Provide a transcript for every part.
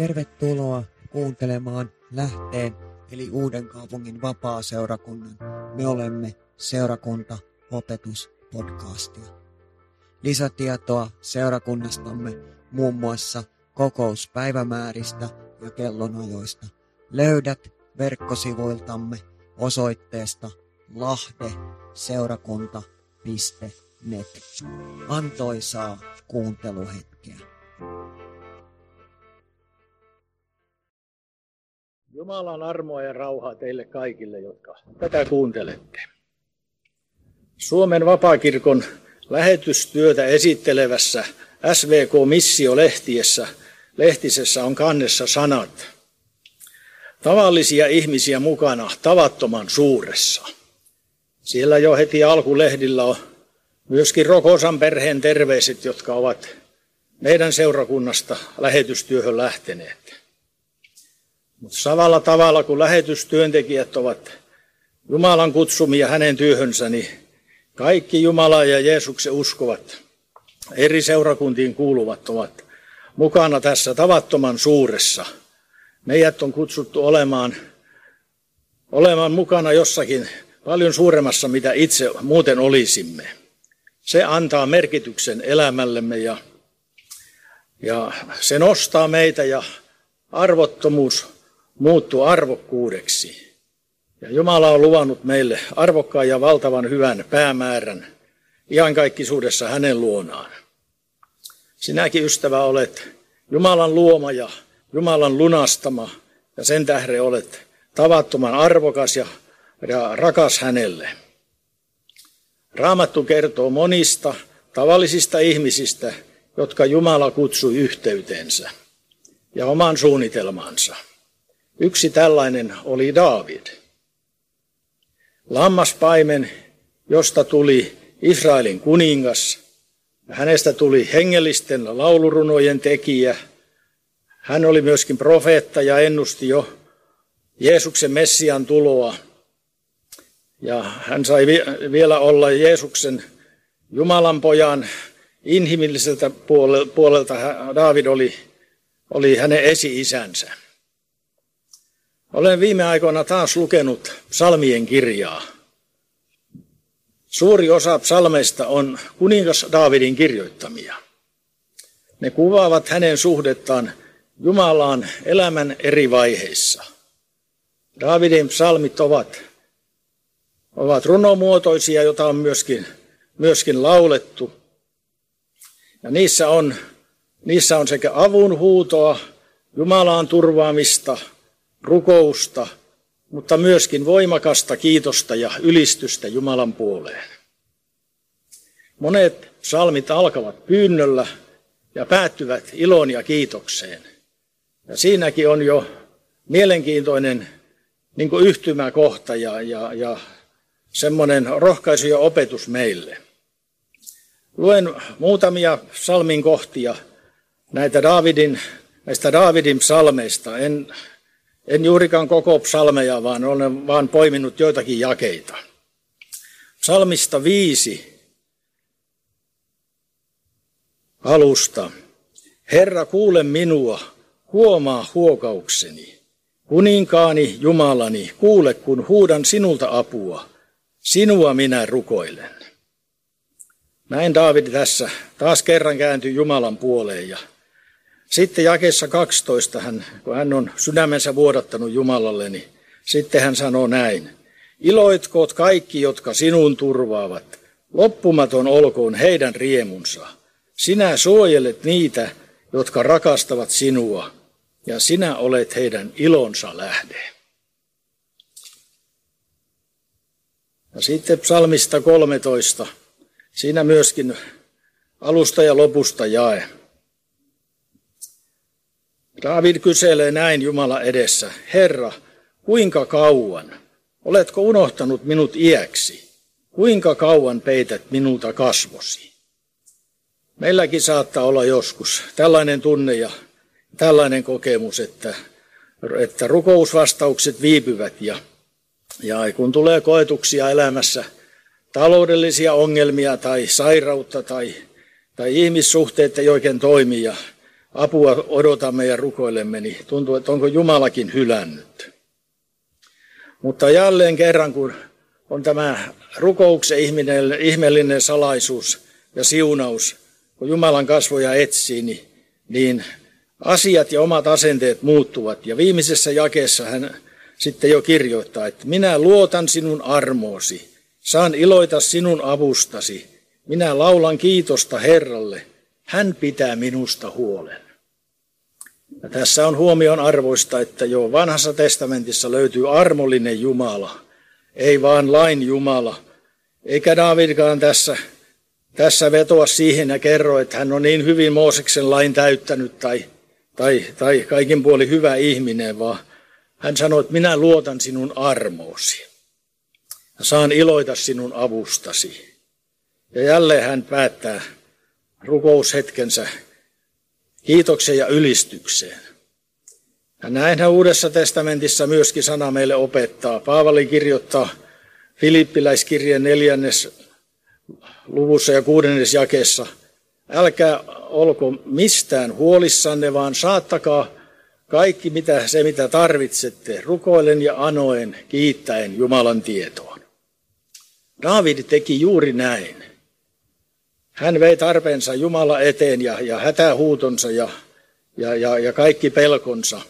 Tervetuloa kuuntelemaan Lähteen eli Uuden kaupungin vapaa-seurakunnan Me olemme seurakunta opetuspodcastia. Lisätietoa seurakunnastamme muun muassa kokouspäivämääristä ja kellonajoista löydät verkkosivuiltamme osoitteesta lahdeseurakunta.net. Antoisaa kuunteluhetkeä. Jumalan armoa ja rauhaa teille kaikille, jotka tätä kuuntelette. Suomen vapaakirkon lähetystyötä esittelevässä SVK-missio-lehtiessä lehtisessä on kannessa sanat. Tavallisia ihmisiä mukana tavattoman suuressa. Siellä jo heti alkulehdillä on myöskin Rokosan perheen terveiset, jotka ovat meidän seurakunnasta lähetystyöhön lähteneet. Mutta samalla tavalla kuin lähetystyöntekijät ovat Jumalan kutsumia hänen työhönsä, niin kaikki Jumala ja Jeesuksen uskovat, eri seurakuntiin kuuluvat ovat mukana tässä tavattoman suuressa. Meidät on kutsuttu olemaan, olemaan mukana jossakin paljon suuremmassa, mitä itse muuten olisimme. Se antaa merkityksen elämällemme ja, ja se nostaa meitä ja arvottomuus muuttuu arvokkuudeksi. Ja Jumala on luvannut meille arvokkaan ja valtavan hyvän päämäärän iankaikkisuudessa hänen luonaan. Sinäkin ystävä olet Jumalan luoma ja Jumalan lunastama ja sen tähden olet tavattoman arvokas ja, ja rakas hänelle. Raamattu kertoo monista tavallisista ihmisistä, jotka Jumala kutsui yhteyteensä ja oman suunnitelmansa. Yksi tällainen oli Daavid. Lammaspaimen, josta tuli Israelin kuningas. Hänestä tuli hengellisten laulurunojen tekijä. Hän oli myöskin profeetta ja ennusti jo Jeesuksen Messian tuloa. Ja hän sai vielä olla Jeesuksen Jumalan pojan inhimilliseltä puolelta. David oli, oli hänen esi-isänsä. Olen viime aikoina taas lukenut psalmien kirjaa. Suuri osa psalmeista on kuningas Daavidin kirjoittamia. Ne kuvaavat hänen suhdettaan Jumalaan elämän eri vaiheissa. Daavidin psalmit ovat, ovat runomuotoisia, joita on myöskin, myöskin laulettu. Ja niissä on, niissä on sekä avun huutoa, Jumalaan turvaamista – rukousta, mutta myöskin voimakasta kiitosta ja ylistystä Jumalan puoleen. Monet salmit alkavat pyynnöllä ja päättyvät ilon ja kiitokseen. Ja siinäkin on jo mielenkiintoinen niin kuin yhtymäkohta ja, ja, ja semmoinen rohkaisu ja opetus meille. Luen muutamia salmin kohtia näitä Daavidin, näistä Daavidin psalmeista. En en juurikaan koko psalmeja, vaan olen vaan poiminut joitakin jakeita. Psalmista viisi alusta. Herra, kuule minua, huomaa huokaukseni. Kuninkaani, Jumalani, kuule, kun huudan sinulta apua. Sinua minä rukoilen. Näin Daavid tässä taas kerran kääntyi Jumalan puoleen ja sitten jakessa 12, hän, kun hän on sydämensä vuodattanut Jumalalle, niin sitten hän sanoo näin. Iloitkoot kaikki, jotka sinun turvaavat. Loppumaton olkoon heidän riemunsa. Sinä suojelet niitä, jotka rakastavat sinua, ja sinä olet heidän ilonsa lähde. Ja sitten psalmista 13. Siinä myöskin alusta ja lopusta jae. David kyselee näin Jumala edessä, Herra, kuinka kauan? Oletko unohtanut minut iäksi? Kuinka kauan peität minulta kasvosi? Meilläkin saattaa olla joskus tällainen tunne ja tällainen kokemus, että, että rukousvastaukset viipyvät ja, ja kun tulee koetuksia elämässä, taloudellisia ongelmia tai sairautta tai, tai ihmissuhteet ei oikein toimi ja apua odotamme ja rukoilemme, niin tuntuu, että onko Jumalakin hylännyt. Mutta jälleen kerran, kun on tämä rukouksen ihmeellinen salaisuus ja siunaus, kun Jumalan kasvoja etsii, niin, niin asiat ja omat asenteet muuttuvat. Ja viimeisessä jakeessa hän sitten jo kirjoittaa, että minä luotan sinun armoosi, saan iloita sinun avustasi, minä laulan kiitosta Herralle, hän pitää minusta huolen. Ja tässä on huomion arvoista, että jo vanhassa testamentissa löytyy armollinen Jumala, ei vaan lain Jumala. Eikä Davidkaan tässä, tässä vetoa siihen ja kerro, että hän on niin hyvin Mooseksen lain täyttänyt tai, tai, tai kaikin puoli hyvä ihminen, vaan hän sanoi, että minä luotan sinun armoosi ja saan iloita sinun avustasi. Ja jälleen hän päättää rukoushetkensä kiitoksen ja ylistykseen. Ja näinhän Uudessa testamentissa myöskin sana meille opettaa. Paavali kirjoittaa Filippiläiskirjeen neljännes luvussa ja kuudennes jakessa. Älkää olko mistään huolissanne, vaan saattakaa kaikki mitä, se, mitä tarvitsette, rukoilen ja anoen, kiittäen Jumalan tietoon. David teki juuri näin. Hän vei tarpeensa Jumala eteen ja, ja hätähuutonsa ja, ja, ja, ja kaikki pelkonsa.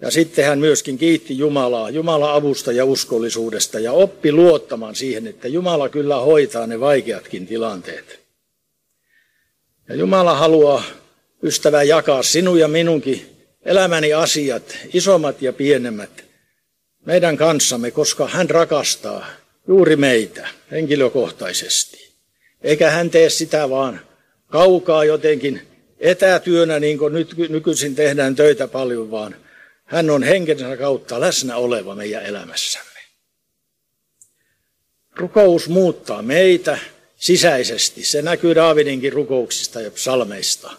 Ja sitten hän myöskin kiitti Jumalaa, Jumala avusta ja uskollisuudesta ja oppi luottamaan siihen, että Jumala kyllä hoitaa ne vaikeatkin tilanteet. Ja Jumala haluaa, ystävä, jakaa sinun ja minunkin elämäni asiat, isommat ja pienemmät, meidän kanssamme, koska hän rakastaa juuri meitä henkilökohtaisesti. Eikä hän tee sitä vaan kaukaa jotenkin etätyönä, niin kuin nyt, nykyisin tehdään töitä paljon, vaan hän on henkensä kautta läsnä oleva meidän elämässämme. Rukous muuttaa meitä sisäisesti. Se näkyy Daavidinkin rukouksista ja psalmeista.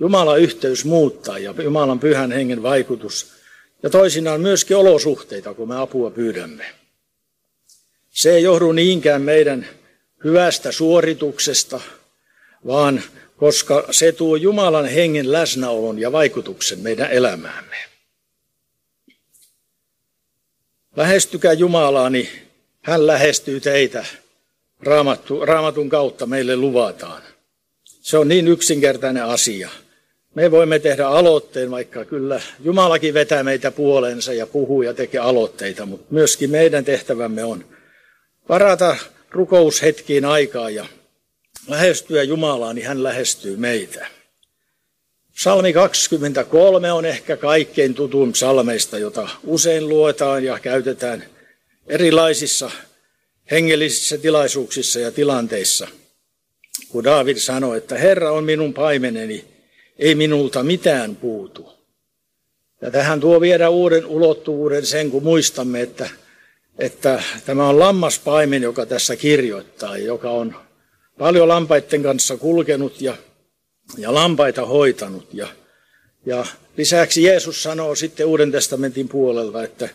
Jumalan yhteys muuttaa ja Jumalan pyhän hengen vaikutus. Ja toisinaan myöskin olosuhteita, kun me apua pyydämme. Se ei johdu niinkään meidän hyvästä suorituksesta, vaan koska se tuo Jumalan hengen läsnäolon ja vaikutuksen meidän elämäämme. Lähestykää Jumalaa, niin hän lähestyy teitä. Raamattu, raamatun kautta meille luvataan. Se on niin yksinkertainen asia. Me voimme tehdä aloitteen, vaikka kyllä Jumalakin vetää meitä puolensa ja puhuu ja tekee aloitteita, mutta myöskin meidän tehtävämme on varata rukoushetkiin aikaa ja lähestyä Jumalaa, niin hän lähestyy meitä. Salmi 23 on ehkä kaikkein tutun salmeista, jota usein luetaan ja käytetään erilaisissa hengellisissä tilaisuuksissa ja tilanteissa. Kun David sanoi, että Herra on minun paimeneni, ei minulta mitään puutu. Ja tähän tuo viedä uuden ulottuvuuden sen, kun muistamme, että, että tämä on lammaspaimen, joka tässä kirjoittaa, joka on paljon lampaiden kanssa kulkenut ja ja lampaita hoitanut. Ja, ja lisäksi Jeesus sanoo sitten Uuden testamentin puolelta, että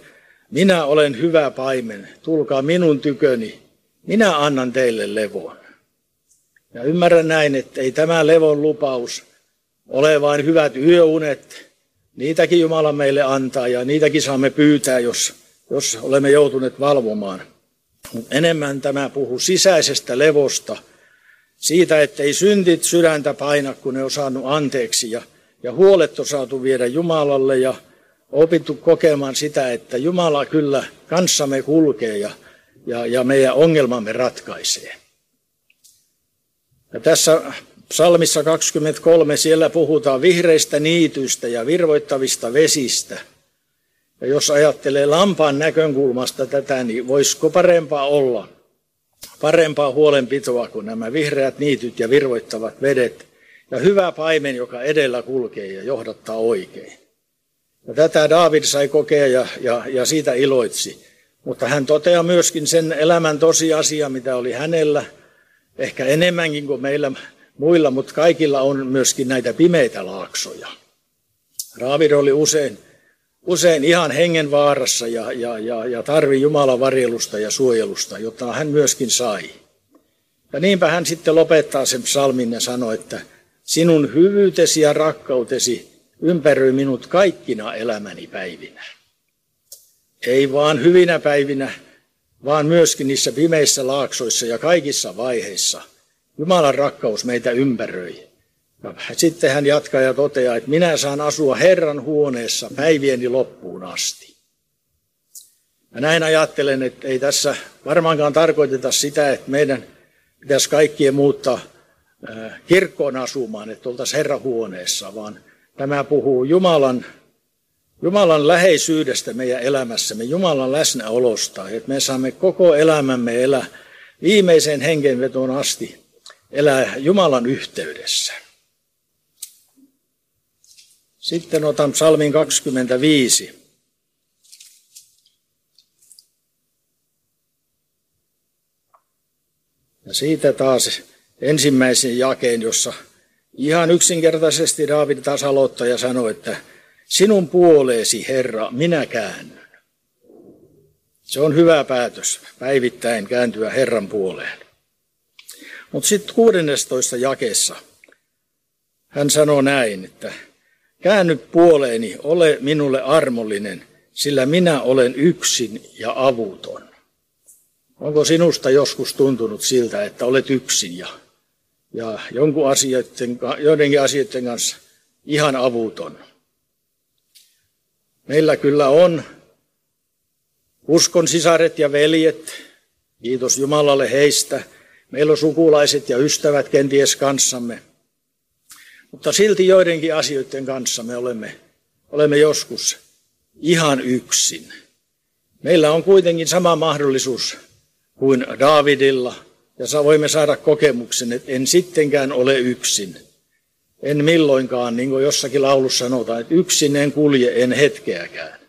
minä olen hyvä paimen, tulkaa minun tyköni, minä annan teille levon. Ja ymmärrän näin, että ei tämä levon lupaus ole vain hyvät yöunet, niitäkin Jumala meille antaa ja niitäkin saamme pyytää, jos, jos olemme joutuneet valvomaan. Mutta enemmän tämä puhuu sisäisestä levosta – siitä, että ei syntit sydäntä paina, kun ne on saanut anteeksi ja, ja huolet on saatu viedä Jumalalle ja opittu kokemaan sitä, että Jumala kyllä kanssamme kulkee ja, ja, ja meidän ongelmamme ratkaisee. Ja tässä psalmissa 23 siellä puhutaan vihreistä niityistä ja virvoittavista vesistä. Ja jos ajattelee lampaan näkökulmasta tätä, niin voisiko parempaa olla – parempaa huolenpitoa kuin nämä vihreät niityt ja virvoittavat vedet ja hyvä paimen, joka edellä kulkee ja johdattaa oikein. Ja tätä David sai kokea ja, ja, ja siitä iloitsi. Mutta hän toteaa myöskin sen elämän tosiasia, mitä oli hänellä, ehkä enemmänkin kuin meillä muilla, mutta kaikilla on myöskin näitä pimeitä laaksoja. David oli usein usein ihan hengenvaarassa ja, ja, ja, ja tarvi Jumalan varjelusta ja suojelusta, jota hän myöskin sai. Ja niinpä hän sitten lopettaa sen psalmin ja sanoi, että sinun hyvyytesi ja rakkautesi ympäröi minut kaikkina elämäni päivinä. Ei vaan hyvinä päivinä, vaan myöskin niissä pimeissä laaksoissa ja kaikissa vaiheissa. Jumalan rakkaus meitä ympäröi. Sitten hän jatkaa ja toteaa, että minä saan asua Herran huoneessa päivieni loppuun asti. Ja näin ajattelen, että ei tässä varmaankaan tarkoiteta sitä, että meidän pitäisi kaikkien muuttaa kirkkoon asumaan, että oltaisiin Herran huoneessa, vaan tämä puhuu Jumalan, Jumalan läheisyydestä meidän elämässämme, Jumalan läsnäolosta, että me saamme koko elämämme elää viimeiseen hengenvetoon asti elää Jumalan yhteydessä. Sitten otan psalmin 25. Ja siitä taas ensimmäisen jakeen, jossa ihan yksinkertaisesti Daavid taas aloittaa ja sanoo, että sinun puoleesi, Herra, minä käännyn. Se on hyvä päätös, päivittäin kääntyä Herran puoleen. Mutta sitten 16 jakeessa hän sanoo näin, että käänny puoleeni, ole minulle armollinen, sillä minä olen yksin ja avuton. Onko sinusta joskus tuntunut siltä, että olet yksin ja, ja jonkun asioiden, joidenkin asioiden kanssa ihan avuton? Meillä kyllä on uskon sisaret ja veljet, kiitos Jumalalle heistä. Meillä on sukulaiset ja ystävät kenties kanssamme. Mutta silti joidenkin asioiden kanssa me olemme, olemme joskus ihan yksin. Meillä on kuitenkin sama mahdollisuus kuin Davidilla, ja voimme saada kokemuksen, että en sittenkään ole yksin. En milloinkaan, niin kuin jossakin laulussa sanotaan, että yksin en kulje, en hetkeäkään.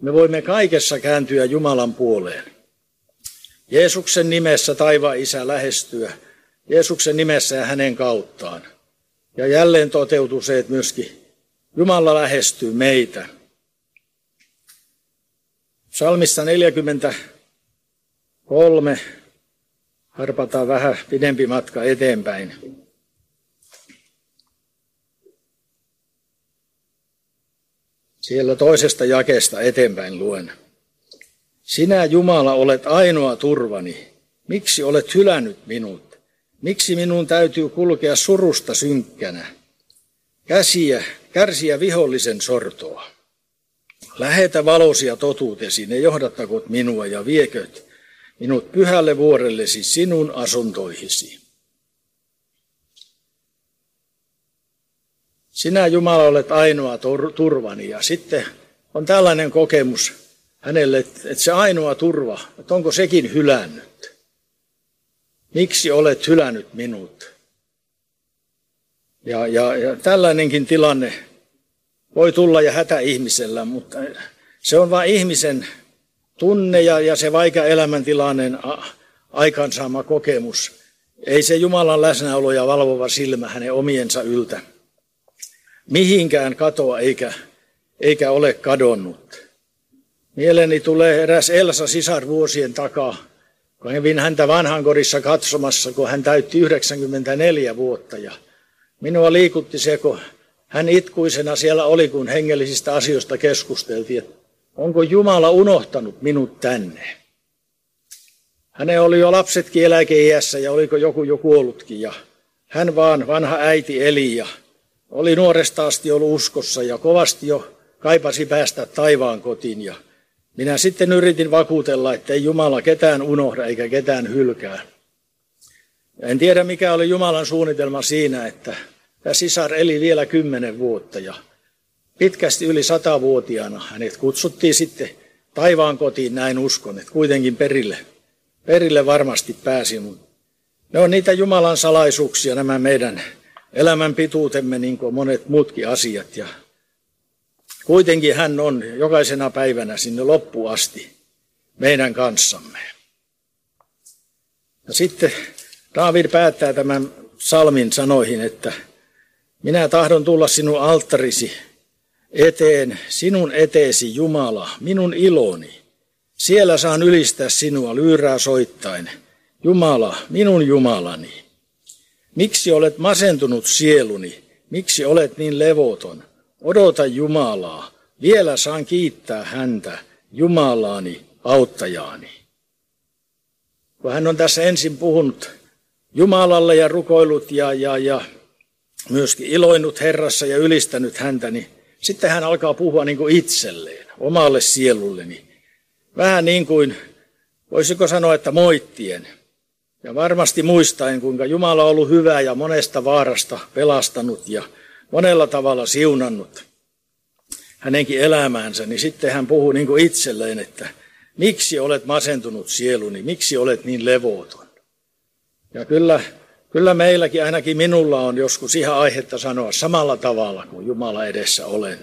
Me voimme kaikessa kääntyä Jumalan puoleen. Jeesuksen nimessä taivaan isä lähestyä, Jeesuksen nimessä ja hänen kauttaan. Ja jälleen toteutuu se, että myöskin Jumala lähestyy meitä. Salmissa 40 Kolme. Harpataan vähän pidempi matka eteenpäin. Siellä toisesta jakesta eteenpäin luen. Sinä Jumala olet ainoa turvani. Miksi olet hylännyt minut? Miksi minun täytyy kulkea surusta synkkänä? Käsiä, kärsiä vihollisen sortoa. Lähetä valosia totuutesi, ne johdattakot minua ja vieköt minut pyhälle vuorellesi sinun asuntoihisi. Sinä Jumala olet ainoa turvani ja sitten on tällainen kokemus hänelle, että se ainoa turva, että onko sekin hylännyt. Miksi olet hylännyt minut? Ja, ja, ja tällainenkin tilanne voi tulla ja hätä ihmisellä, mutta se on vain ihmisen tunne ja, ja se vaikea elämäntilanteen aikansaama kokemus. Ei se Jumalan läsnäolo ja valvova silmä hänen omiensa yltä. Mihinkään katoa eikä, eikä ole kadonnut. Mieleeni tulee eräs Elsa sisar vuosien takaa, kävin häntä vanhankodissa katsomassa, kun hän täytti 94 vuotta. Ja minua liikutti se, kun hän itkuisena siellä oli, kun hengellisistä asioista keskusteltiin. Onko Jumala unohtanut minut tänne? Hänen oli jo lapsetkin eläkeiässä ja oliko joku jo kuollutkin ja hän vaan vanha äiti eli ja oli nuoresta asti ollut uskossa ja kovasti jo kaipasi päästä taivaan kotiin ja minä sitten yritin vakuutella, että ei Jumala ketään unohda eikä ketään hylkää. Ja en tiedä mikä oli Jumalan suunnitelma siinä, että tämä sisar eli vielä kymmenen vuotta ja pitkästi yli satavuotiaana hänet kutsuttiin sitten taivaan kotiin, näin uskon, että kuitenkin perille, perille varmasti pääsi. Ne on niitä Jumalan salaisuuksia, nämä meidän elämän pituutemme, niin kuin monet muutkin asiat. Ja kuitenkin hän on jokaisena päivänä sinne loppuun asti meidän kanssamme. Ja sitten David päättää tämän salmin sanoihin, että minä tahdon tulla sinun alttarisi eteen, sinun eteesi Jumala, minun iloni. Siellä saan ylistää sinua lyyrää soittain. Jumala, minun Jumalani. Miksi olet masentunut sieluni? Miksi olet niin levoton? Odota Jumalaa. Vielä saan kiittää häntä, Jumalaani, auttajaani. Kun hän on tässä ensin puhunut Jumalalle ja rukoillut ja, ja, ja myöskin iloinut Herrassa ja ylistänyt häntä, niin sitten hän alkaa puhua niin kuin itselleen, omalle sielulleni. Vähän niin kuin, voisiko sanoa, että moittien. Ja varmasti muistaen, kuinka Jumala on ollut hyvä ja monesta vaarasta pelastanut ja monella tavalla siunannut hänenkin elämäänsä, niin sitten hän puhuu niin kuin itselleen, että miksi olet masentunut sieluni, miksi olet niin levoton. Ja kyllä, kyllä meilläkin, ainakin minulla on joskus ihan aihetta sanoa samalla tavalla kuin Jumala edessä olen.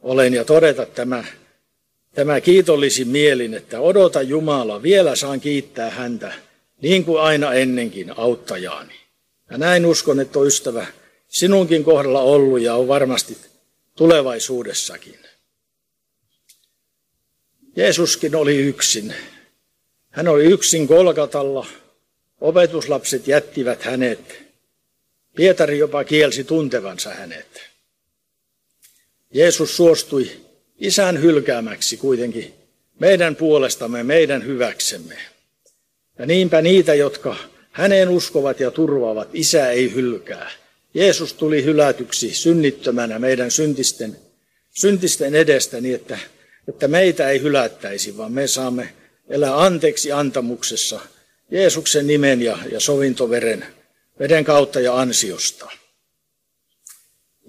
Olen ja todeta tämä, tämä kiitollisin mielin, että odota Jumala, vielä saan kiittää häntä, niin kuin aina ennenkin auttajaani. Ja näin uskon, että ystävä sinunkin kohdalla ollut ja on varmasti tulevaisuudessakin. Jeesuskin oli yksin. Hän oli yksin Kolkatalla. Opetuslapset jättivät hänet. Pietari jopa kielsi tuntevansa hänet. Jeesus suostui isän hylkäämäksi kuitenkin meidän puolestamme, meidän hyväksemme. Ja niinpä niitä, jotka häneen uskovat ja turvaavat, isä ei hylkää. Jeesus tuli hylätyksi synnittömänä meidän syntisten, syntisten edestä niin, että, että meitä ei hylättäisi, vaan me saamme elää anteeksi antamuksessa Jeesuksen nimen ja, ja sovintoveren veden kautta ja ansiosta.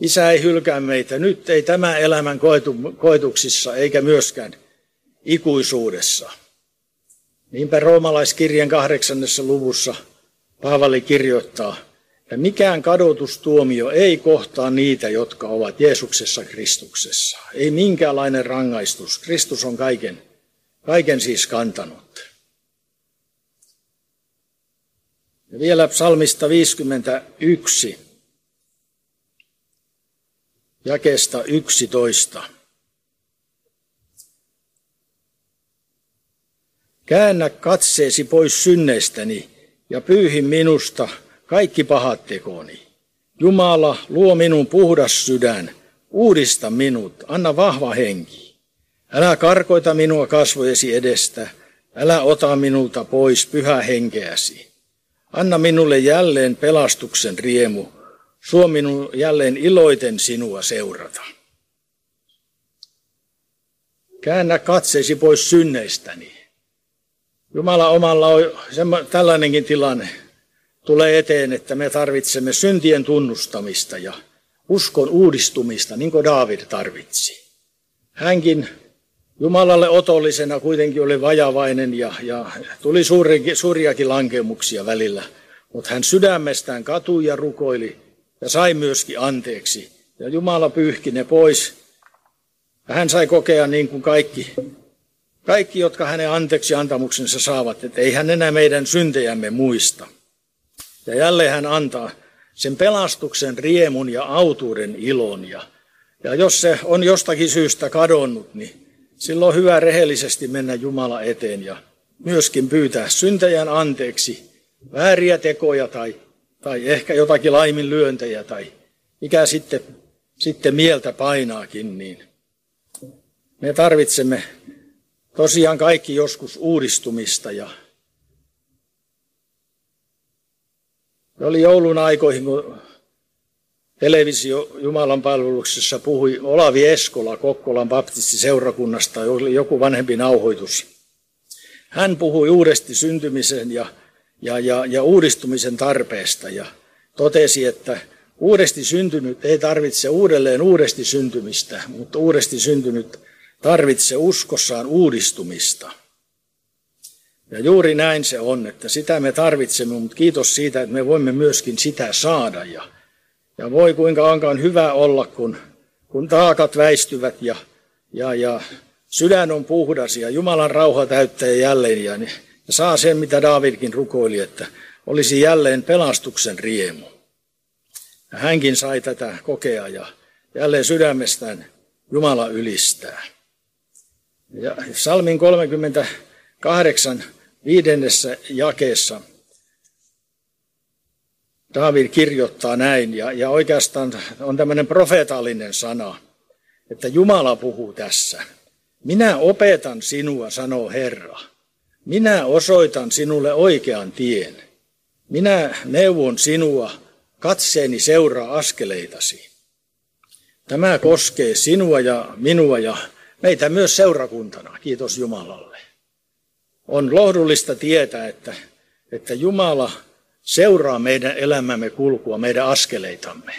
Isä ei hylkää meitä. Nyt ei tämä elämän koetu, koetuksissa eikä myöskään ikuisuudessa. Niinpä roomalaiskirjan kahdeksannessa luvussa Paavali kirjoittaa, ja mikään kadotustuomio ei kohtaa niitä, jotka ovat Jeesuksessa Kristuksessa. Ei minkäänlainen rangaistus. Kristus on kaiken, kaiken siis kantanut. Ja vielä psalmista 51, jakesta 11. Käännä katseesi pois synneistäni ja pyyhi minusta kaikki pahat tekoni. Jumala, luo minun puhdas sydän, uudista minut, anna vahva henki. Älä karkoita minua kasvojesi edestä, älä ota minulta pois pyhä henkeäsi. Anna minulle jälleen pelastuksen riemu, suo minun jälleen iloiten sinua seurata. Käännä katseesi pois synneistäni. Jumala omalla on tällainenkin tilanne tulee eteen, että me tarvitsemme syntien tunnustamista ja uskon uudistumista, niin kuin Daavid tarvitsi. Hänkin Jumalalle otollisena kuitenkin oli vajavainen ja, ja tuli suuri, suuriakin lankemuksia välillä, mutta hän sydämestään katui ja rukoili ja sai myöskin anteeksi. Ja Jumala pyyhki ne pois. Ja hän sai kokea niin kuin kaikki, kaikki, jotka hänen anteeksi antamuksensa saavat, että ei hän enää meidän syntejämme muista. Ja jälleen hän antaa sen pelastuksen riemun ja autuuden ilon. Ja, ja jos se on jostakin syystä kadonnut, niin silloin on hyvä rehellisesti mennä Jumala eteen ja myöskin pyytää syntäjän anteeksi vääriä tekoja tai, tai ehkä jotakin laiminlyöntejä tai mikä sitten, sitten mieltä painaakin, niin me tarvitsemme tosiaan kaikki joskus uudistumista ja Se oli joulun aikoihin, kun televisio Jumalan palveluksessa puhui Olavi Eskola Kokkolan baptistiseurakunnasta, oli joku vanhempi nauhoitus. Hän puhui uudesti syntymisen ja, ja, ja, ja uudistumisen tarpeesta ja totesi, että uudesti syntynyt ei tarvitse uudelleen uudesti syntymistä, mutta uudesti syntynyt tarvitsee uskossaan uudistumista. Ja juuri näin se on, että sitä me tarvitsemme, mutta kiitos siitä, että me voimme myöskin sitä saada. Ja, ja voi kuinka onkaan hyvä olla, kun, kun taakat väistyvät ja, ja, ja sydän on puhdas ja Jumalan rauha täyttää jälleen. Ja, ja saa sen, mitä Daavidkin rukoili, että olisi jälleen pelastuksen riemu. Ja hänkin sai tätä kokea ja jälleen sydämestään Jumala ylistää. Ja Salmin 38 viidennessä jakeessa David kirjoittaa näin, ja, ja oikeastaan on tämmöinen profeetallinen sana, että Jumala puhuu tässä. Minä opetan sinua, sanoo Herra. Minä osoitan sinulle oikean tien. Minä neuvon sinua, katseeni seuraa askeleitasi. Tämä koskee sinua ja minua ja meitä myös seurakuntana, kiitos Jumalalle. On lohdullista tietää, että, että Jumala seuraa meidän elämämme kulkua, meidän askeleitamme.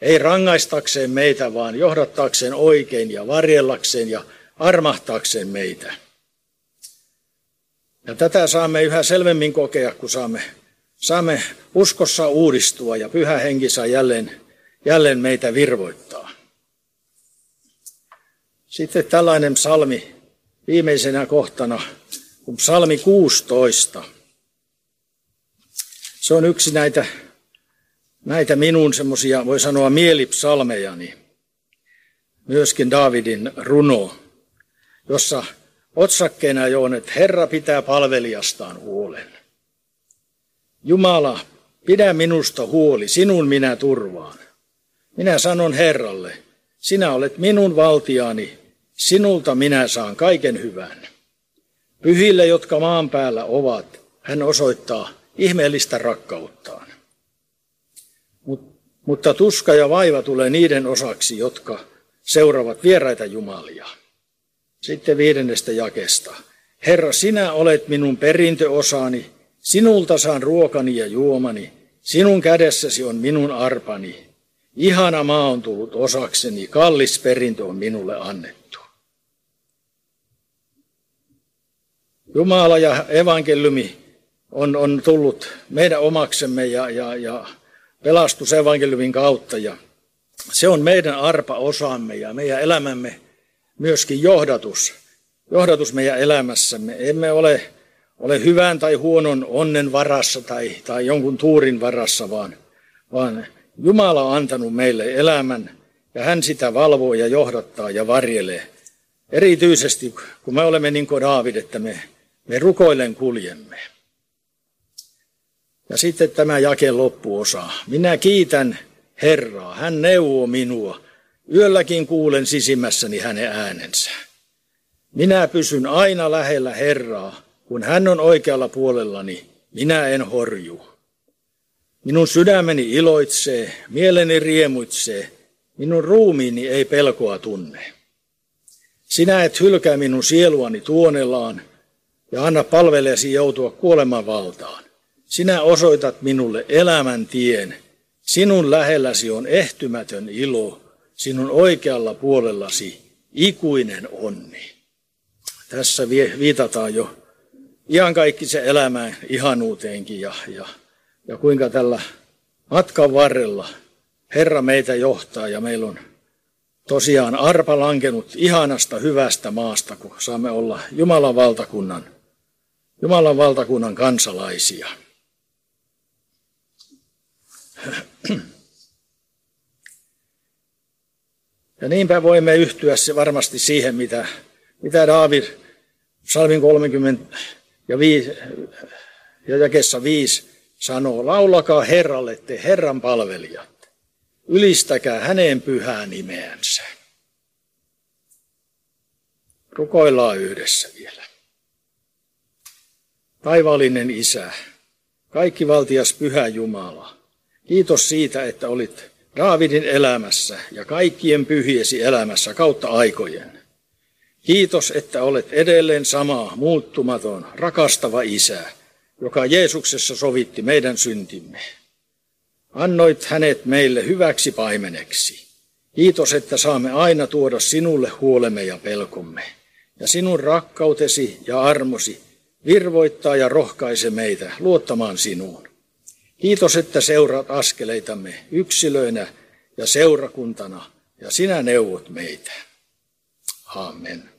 Ei rangaistakseen meitä, vaan johdattaakseen oikein ja varjellakseen ja armahtaakseen meitä. Ja tätä saamme yhä selvemmin kokea, kun saamme, saamme uskossa uudistua ja pyhä henki saa jälleen, jälleen meitä virvoittaa. Sitten tällainen psalmi viimeisenä kohtana, kun psalmi 16. Se on yksi näitä, näitä minun semmoisia, voi sanoa, mielipsalmejani. Myöskin Davidin runo, jossa otsakkeena jo on, että Herra pitää palvelijastaan huolen. Jumala, pidä minusta huoli, sinun minä turvaan. Minä sanon Herralle, sinä olet minun valtiani, sinulta minä saan kaiken hyvän. Pyhille, jotka maan päällä ovat, hän osoittaa ihmeellistä rakkauttaan. Mut, mutta tuska ja vaiva tulee niiden osaksi, jotka seuraavat vieraita jumalia. Sitten viidennestä jakesta. Herra, sinä olet minun perintöosani, sinulta saan ruokani ja juomani, sinun kädessäsi on minun arpani. Ihana maa on tullut osakseni, kallis perintö on minulle annettu. Jumala ja evankeliumi on, on tullut meidän omaksemme ja, ja, ja pelastus evankeliumin kautta. Ja se on meidän arpa osaamme ja meidän elämämme myöskin johdatus. Johdatus meidän elämässämme. Emme ole, ole hyvän tai huonon onnen varassa tai, tai jonkun tuurin varassa, vaan, vaan Jumala on antanut meille elämän ja hän sitä valvoo ja johdattaa ja varjelee. Erityisesti kun me olemme niin kuin Daavid, että me, me rukoillen kuljemme. Ja sitten tämä jake loppuosa. Minä kiitän Herraa, hän neuvoo minua. Yölläkin kuulen sisimmässäni hänen äänensä. Minä pysyn aina lähellä Herraa, kun hän on oikealla puolellani, minä en horju. Minun sydämeni iloitsee, mieleni riemuitsee, minun ruumiini ei pelkoa tunne. Sinä et hylkää minun sieluani tuonelaan ja anna palveleesi joutua kuoleman valtaan. Sinä osoitat minulle elämän tien. Sinun lähelläsi on ehtymätön ilo, sinun oikealla puolellasi ikuinen onni. Tässä viitataan jo ihan kaikki se elämään ihanuuteenkin ja, ja, ja kuinka tällä matkan varrella Herra meitä johtaa ja meillä on tosiaan arpa lankenut ihanasta hyvästä maasta, kun saamme olla Jumalan valtakunnan, Jumalan valtakunnan kansalaisia. Ja niinpä voimme yhtyä se varmasti siihen, mitä, mitä Daavid Salmin 30 ja, 5, ja jakessa 5 sanoo. Laulakaa Herralle te Herran palvelijat. Ylistäkää hänen pyhää nimeänsä. Rukoillaan yhdessä vielä. Taivaallinen Isä, kaikki valtias pyhä Jumala, Kiitos siitä, että olit Raavidin elämässä ja kaikkien pyhiesi elämässä kautta aikojen. Kiitos, että olet edelleen sama, muuttumaton, rakastava isä, joka Jeesuksessa sovitti meidän syntimme. Annoit hänet meille hyväksi paimeneksi. Kiitos, että saamme aina tuoda sinulle huolemme ja pelkomme. Ja sinun rakkautesi ja armosi virvoittaa ja rohkaise meitä luottamaan sinuun. Kiitos, että seuraat askeleitamme yksilöinä ja seurakuntana, ja sinä neuvot meitä. Amen.